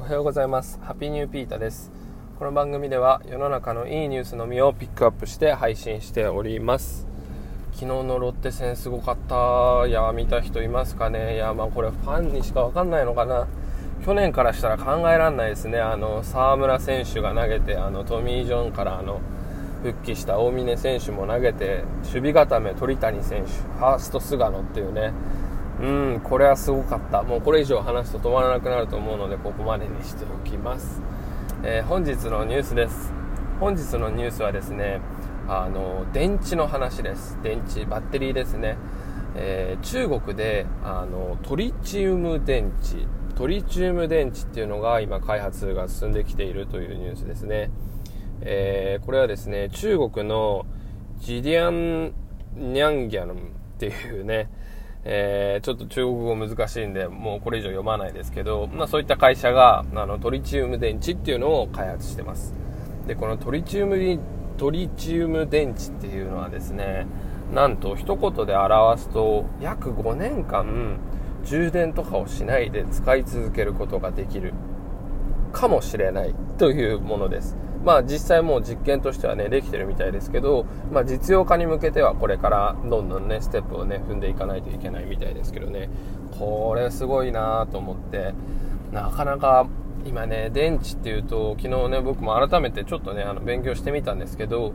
おはようございます。ハッピーニューピータです。この番組では世の中のいいニュースのみをピックアップして配信しております。昨日のロッテ戦すごかった。いや見た人いますかね。いやまあこれファンにしか分かんないのかな。去年からしたら考えられないですね。あの沢村選手が投げてあのトミー・ジョンからあの復帰した大峰選手も投げて守備固め鳥谷選手ファースト菅野っていうねうん、これはすごかった。もうこれ以上話すと止まらなくなると思うので、ここまでにしておきます。えー、本日のニュースです。本日のニュースはですね、あの、電池の話です。電池、バッテリーですね。えー、中国で、あの、トリチウム電池、トリチウム電池っていうのが今開発が進んできているというニュースですね。えー、これはですね、中国のジディアン・ニャンギャンっていうね、えー、ちょっと中国語難しいんで、もうこれ以上読まないですけど、まあそういった会社が、あの、トリチウム電池っていうのを開発してます。で、このトリチウム、トリチウム電池っていうのはですね、なんと一言で表すと、約5年間、充電とかをしないで使い続けることができるかもしれないというものです。まあ実際もう実験としてはね、できてるみたいですけど、まあ実用化に向けてはこれからどんどんね、ステップをね、踏んでいかないといけないみたいですけどね、これすごいなと思って、なかなか今ね、電池っていうと、昨日ね、僕も改めてちょっとね、あの勉強してみたんですけど、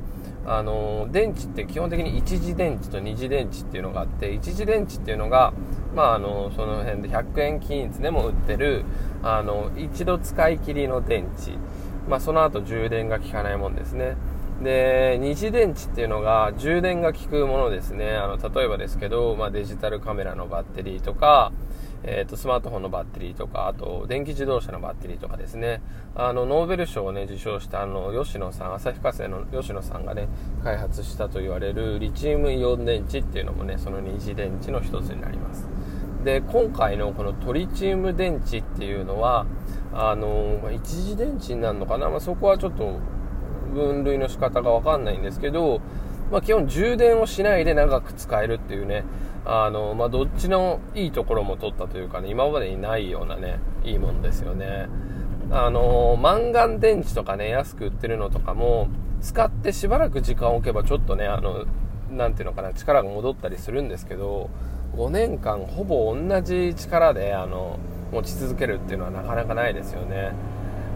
あの電池って基本的に一次電池と二次電池っていうのがあって一次電池っていうのが、まあ、あのその辺で100円均一でも売ってるあの一度使い切りの電池。まあ、その後充電が効かないもんですね。で、二次電池っていうのが充電が効くものですね。あの、例えばですけど、まあ、デジタルカメラのバッテリーとか、えっ、ー、と、スマートフォンのバッテリーとか、あと、電気自動車のバッテリーとかですね。あの、ノーベル賞をね、受賞したあの、吉野さん、旭化成の吉野さんがね、開発したと言われるリチウムイオン電池っていうのもね、その二次電池の一つになります。で、今回のこのトリチウム電池っていうのは、あのま、一次電池になるのかな、まあ、そこはちょっと分類の仕方がわかんないんですけど、まあ、基本充電をしないで長く使えるっていうね、あの、まあ、どっちのいいところも取ったというかね、今までにないようなね、いいものですよね。あの、マンガン電池とかね、安く売ってるのとかも、使ってしばらく時間を置けばちょっとね、あの、なていうのかな、力が戻ったりするんですけど、5年間ほぼ同じ力で、あの、持ち続けるっていうのはなかなかないですよね。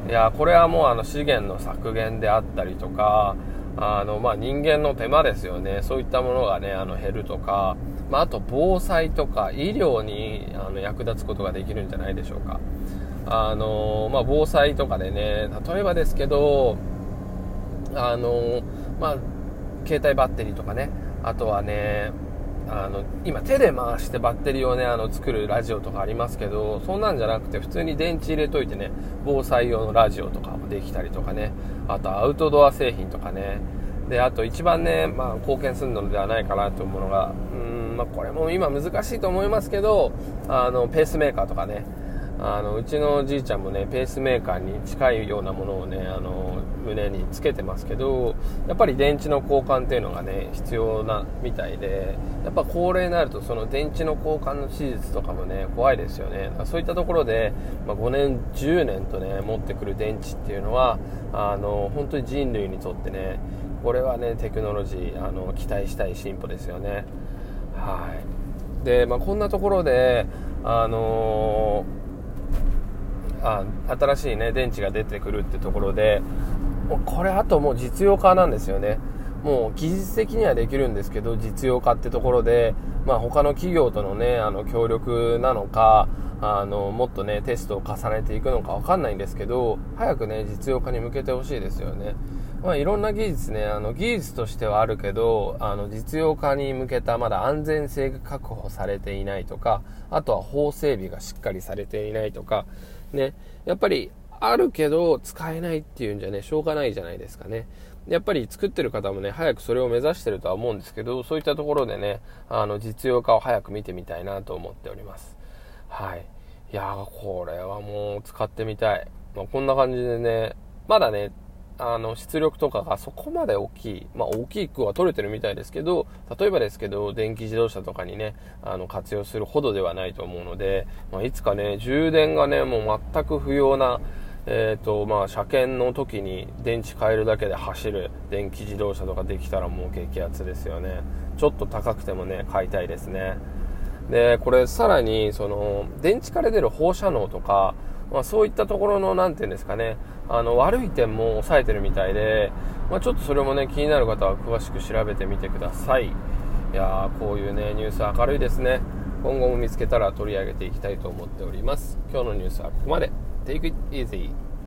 いやこれはもうあの資源の削減であったりとかあの、まあ、人間の手間ですよね。そういったものがねあの減るとか、まあ、あと防災とか医療にあの役立つことができるんじゃないでしょうか。あの、まあ、防災とかでね例えばですけどあの、まあ、携帯バッテリーとかねあとはねあの今手で回してバッテリーをねあの作るラジオとかありますけどそんなんじゃなくて普通に電池入れといてね防災用のラジオとかもできたりとかねあとアウトドア製品とかね。であと一番ね、まあ、貢献するのではないかなと思うのがうん、まあ、これも今難しいと思いますけどあのペースメーカーとかねあのうちのじいちゃんもねペースメーカーに近いようなものをねあの胸につけてますけどやっぱり電池の交換っていうのがね必要なみたいでやっぱ高齢になるとその電池の交換の手術とかもね怖いですよね。そういったところで、まあ、5年10年とね持ってくる電池っていうのはあの本当に人類にとってねこれはねテクノロジーあの期待したい進歩ですよね。はい。で、まあ、こんなところであのーあ新しいね電池が出てくるってところでこれあともう実用化なんですよね。もう技術的にはできるんですけど実用化ってところで、まあ、他の企業とのねあの協力なのかあのもっとねテストを重ねていくのか分かんないんですけど早くね実用化に向けてほしいですよね。まあ、いろんな技術ね、あの技術としてはあるけど、あの実用化に向けたまだ安全性が確保されていないとか、あとは法整備がしっかりされていないとか、ね、やっぱりあるけど使えないっていうんじゃね、しょうがないじゃないですかね。やっぱり作ってる方もね、早くそれを目指してるとは思うんですけど、そういったところでね、あの実用化を早く見てみたいなと思っております。はい。いやー、これはもう使ってみたい。まあ、こんな感じでね、まだね、あの、出力とかがそこまで大きい。まあ、大きくは取れてるみたいですけど、例えばですけど、電気自動車とかにね、あの、活用するほどではないと思うので、まあ、いつかね、充電がね、もう全く不要な、えーとまあ、車検の時に電池変えるだけで走る電気自動車とかできたらもう激アツですよねちょっと高くてもね買いたいですねでこれさらにその電池から出る放射能とか、まあ、そういったところの何て言うんですかねあの悪い点も抑えてるみたいで、まあ、ちょっとそれもね気になる方は詳しく調べてみてください。いやーこういうねニュース明るいですね。今後も見つけたら取り上げていきたいと思っております。今日のニュースはここまで。Take it easy